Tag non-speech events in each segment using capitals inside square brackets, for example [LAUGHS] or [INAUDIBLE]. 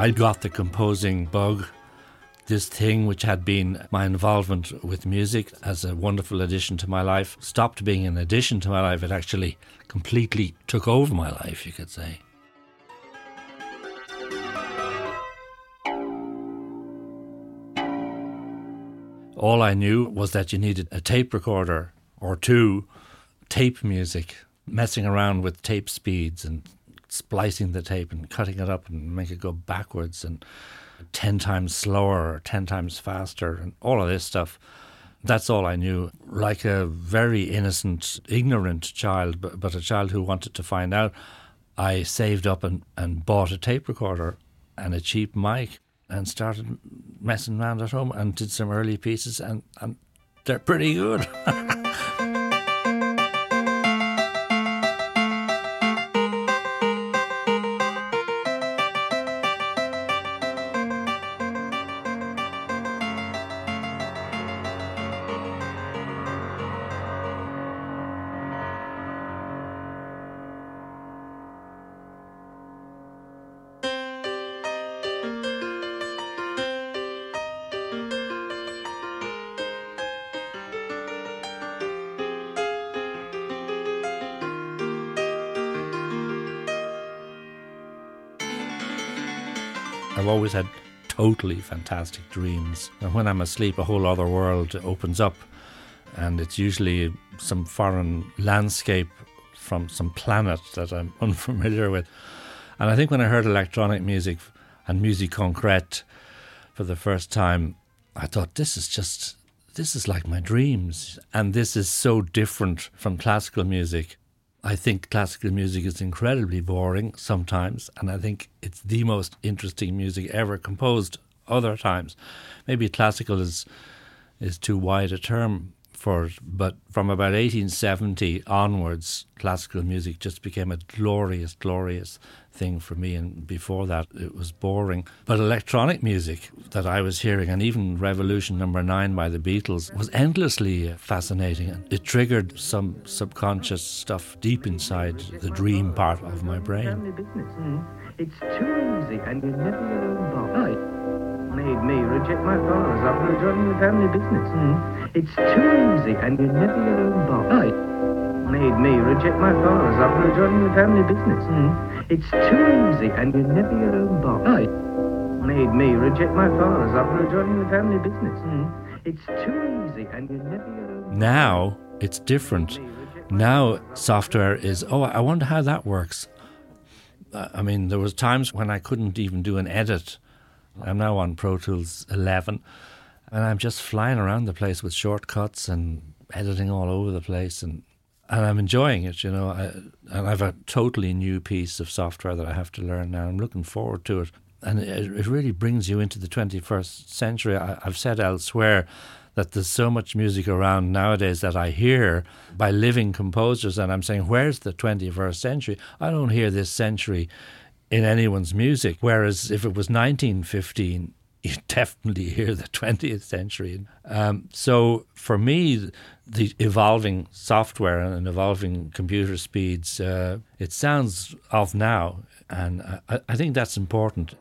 I got the composing bug. This thing, which had been my involvement with music as a wonderful addition to my life, stopped being an addition to my life. It actually completely took over my life, you could say. All I knew was that you needed a tape recorder or two, tape music, messing around with tape speeds and splicing the tape and cutting it up and make it go backwards and 10 times slower or 10 times faster and all of this stuff. That's all I knew. Like a very innocent, ignorant child, but, but a child who wanted to find out, I saved up and, and bought a tape recorder and a cheap mic and started messing around at home and did some early pieces, and, and they're pretty good. [LAUGHS] I've always had totally fantastic dreams. And when I'm asleep, a whole other world opens up, and it's usually some foreign landscape from some planet that I'm [LAUGHS] unfamiliar with. And I think when I heard electronic music and musique concrète for the first time, I thought this is just this is like my dreams, and this is so different from classical music. I think classical music is incredibly boring sometimes, and I think it's the most interesting music ever composed other times. Maybe classical is is too wide a term for but from about 1870 onwards, classical music just became a glorious, glorious thing for me. And before that, it was boring. But electronic music that I was hearing, and even Revolution Number Nine by the Beatles, was endlessly fascinating. It triggered some subconscious stuff deep inside the dream part of my brain. Mm. It's too easy, and you never get made me reject my father's offer of joining the family business. Mm. It's too easy, and you never get over Bob made me reject my father's offer of joining the family business. Mm. It's too easy, and you never get over Bob. Oh. Made me reject my father's offer of joining the family business. Mm. It's too easy, and you never get over Now it's different. Now software is, oh, I wonder how that works. I mean, there was times when I couldn't even do an edit. I'm now on Pro Tools 11, and I'm just flying around the place with shortcuts and editing all over the place and and I'm enjoying it. You know, I, and I have a totally new piece of software that I have to learn now. I'm looking forward to it, and it, it really brings you into the 21st century. I, I've said elsewhere that there's so much music around nowadays that I hear by living composers, and I'm saying, where's the 21st century? I don't hear this century in anyone's music. Whereas if it was 1915, [LAUGHS] you definitely hear the 20th century. Um, so for me, the evolving software and evolving computer speeds, uh, it sounds of now, and I, I think that's important.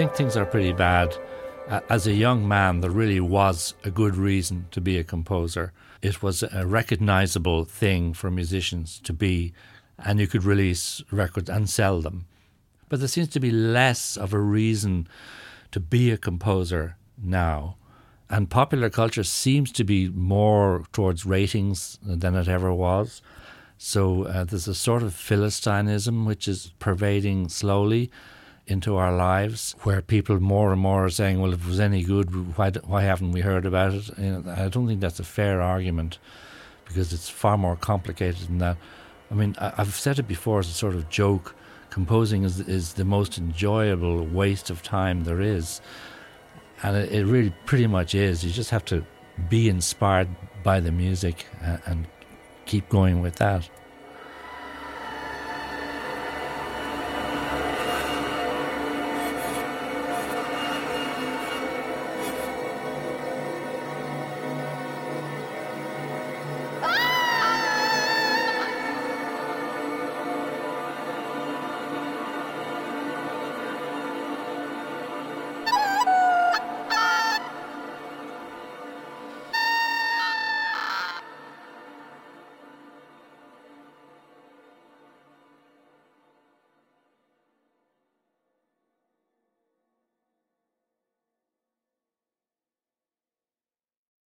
Think things are pretty bad. As a young man, there really was a good reason to be a composer. It was a recognizable thing for musicians to be, and you could release records and sell them. But there seems to be less of a reason to be a composer now. And popular culture seems to be more towards ratings than it ever was. So uh, there's a sort of Philistinism which is pervading slowly into our lives where people more and more are saying, well, if it was any good, why, why haven't we heard about it? You know, I don't think that's a fair argument because it's far more complicated than that. I mean, I, have said it before as a sort of joke. Composing is, is the most enjoyable waste of time there is. And it, it really pretty much is. You just have to be inspired by the music and, and keep going with that.